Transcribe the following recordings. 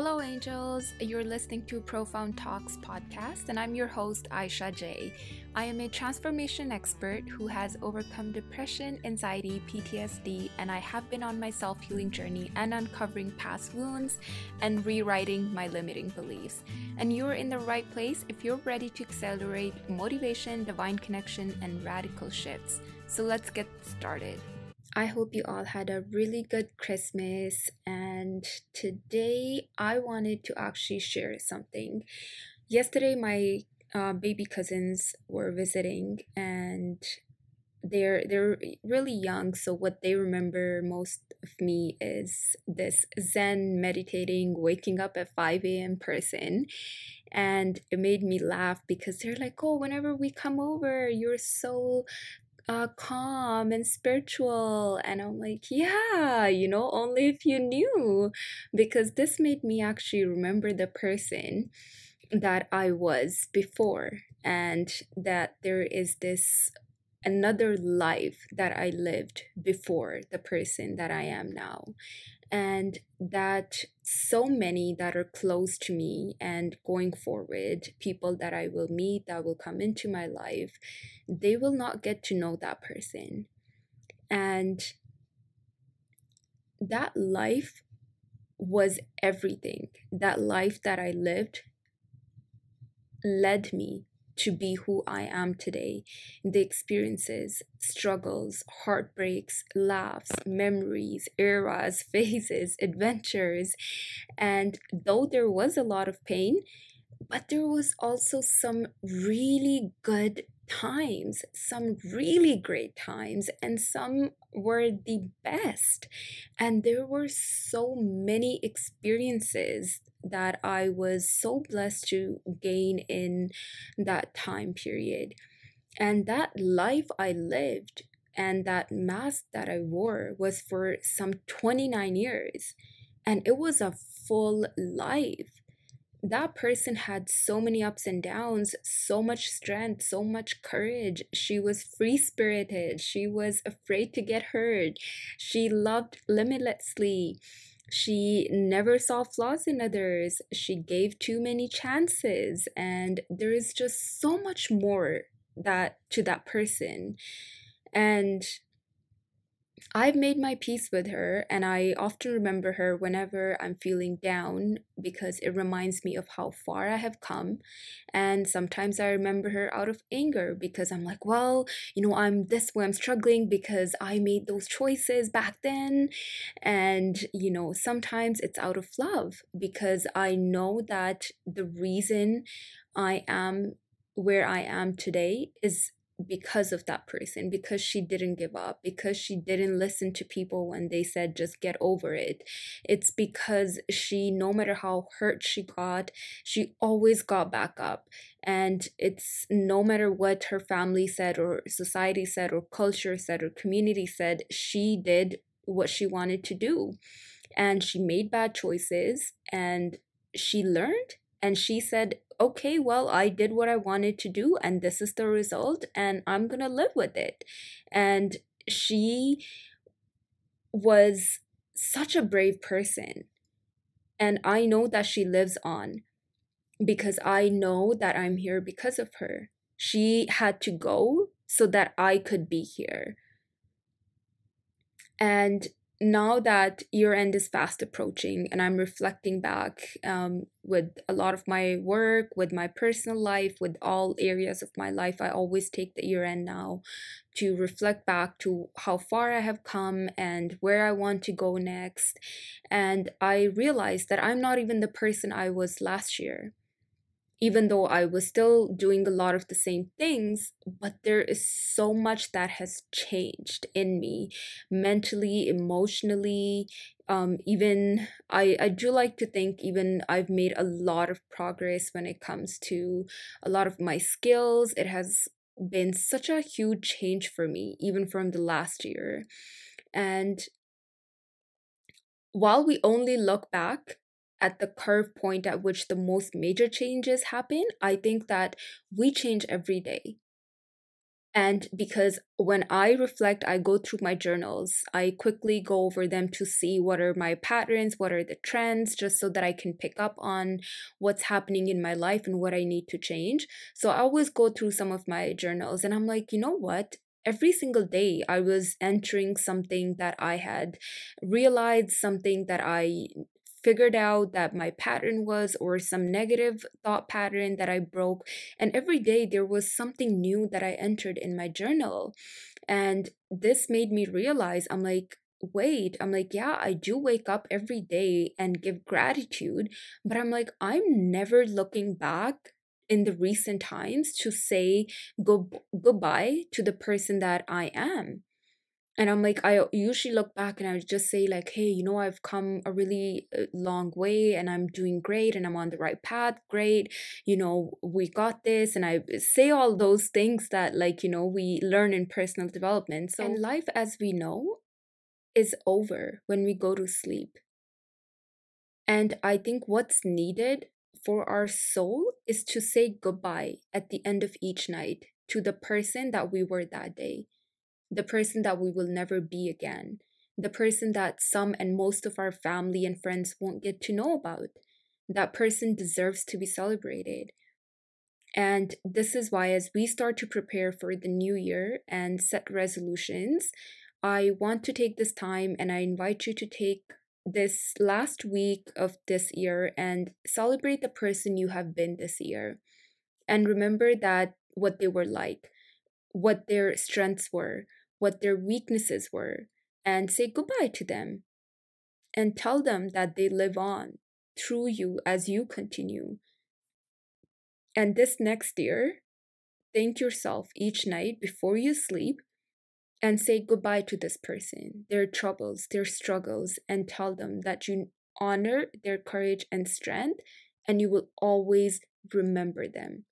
Hello, angels. You're listening to Profound Talks podcast, and I'm your host, Aisha J. I am a transformation expert who has overcome depression, anxiety, PTSD, and I have been on my self healing journey and uncovering past wounds and rewriting my limiting beliefs. And you're in the right place if you're ready to accelerate motivation, divine connection, and radical shifts. So let's get started. I hope you all had a really good Christmas. And today I wanted to actually share something. Yesterday, my uh, baby cousins were visiting, and they're they're really young. So what they remember most of me is this Zen meditating, waking up at five a.m. person. And it made me laugh because they're like, oh, whenever we come over, you're so uh, calm and spiritual. And I'm like, yeah, you know, only if you knew. Because this made me actually remember the person that I was before, and that there is this another life that I lived before the person that I am now and that so many that are close to me and going forward people that i will meet that will come into my life they will not get to know that person. And that life was everything. That life that i lived led me to be who I am today. The experiences, struggles, heartbreaks, laughs, memories, eras, phases, adventures. And though there was a lot of pain, but there was also some really good times, some really great times, and some were the best. And there were so many experiences that I was so blessed to gain in that time period. And that life I lived and that mask that I wore was for some 29 years. And it was a full life that person had so many ups and downs, so much strength, so much courage. She was free spirited. She was afraid to get hurt. She loved limitlessly. She never saw flaws in others. She gave too many chances. And there is just so much more that to that person. And I've made my peace with her, and I often remember her whenever I'm feeling down because it reminds me of how far I have come. And sometimes I remember her out of anger because I'm like, well, you know, I'm this way, I'm struggling because I made those choices back then. And, you know, sometimes it's out of love because I know that the reason I am where I am today is because of that person, because she didn't give up, because she didn't listen to people when they said, just get over it. It's because she, no matter how hurt she got, she always got back up. And it's no matter what her family said, or society said, or culture said, or community said, she did what she wanted to do. And she made bad choices and she learned and she said okay, well, I did what I wanted to do, and this is the result, and I'm gonna live with it. And she was such a brave person. And I know that she lives on because I know that I'm here because of her. She had to go so that I could be here. And now that year end is fast approaching and i'm reflecting back um, with a lot of my work with my personal life with all areas of my life i always take the year end now to reflect back to how far i have come and where i want to go next. And i realized that i'm not even the person i was last year even though I was still doing a lot of the same things, but there is so much that has changed in me mentally, emotionally. Um, even I, I do like to think even I've made a lot of progress when it comes to a lot of my skills. It has been such a huge change for me, even from the last year. And while we only look back at the curve point at which the most major changes happen, I think that we change every day. And because when I reflect, I go through my journals, I quickly go over them to see what are my patterns, what are the trends, just so that I can pick up on what's happening in my life and what I need to change. So I always go through some of my journals and I'm like, you know what? Every single day, I was entering something that I had realized, something that I figured out that my pattern was or some negative thought pattern that I broke. And every day there was something new that I entered in my journal. And this made me realize I'm like, wait, I'm like, yeah, I do wake up every day and give gratitude, but I'm like, I'm never looking back in the recent times to say go, goodbye to the person that I am and i'm like i usually look back and i just say like hey you know i've come a really uh, long way and i'm doing great and i'm on the right path great. You know we got this. And i say all those things that like you know we learn in personal development. So and life as we know is over when we go to sleep. And i think what's needed for our soul is to say goodbye at the end of each night to the person that we were that day the person that we will never be again, the person that some and most of our family and friends won't get to know about. That person deserves to be celebrated. And this is why, as we start to prepare for the new year and set resolutions, I want to take this time and I invite you to take this last week of this year and celebrate the person you have been this year. And remember that what they were like, what their strengths were, what their weaknesses were, and say goodbye to them. And tell them that they live on through you as you continue. And this next year, thank yourself each night before you sleep and say goodbye to this person, their troubles, their struggles, and tell them that you honor their courage and strength and you will always remember them.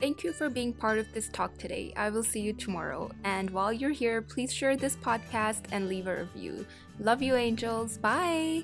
Thank you for being part of this talk today. I will see you tomorrow. And while you're here, please share this podcast and leave a review. Love you, angels. Bye.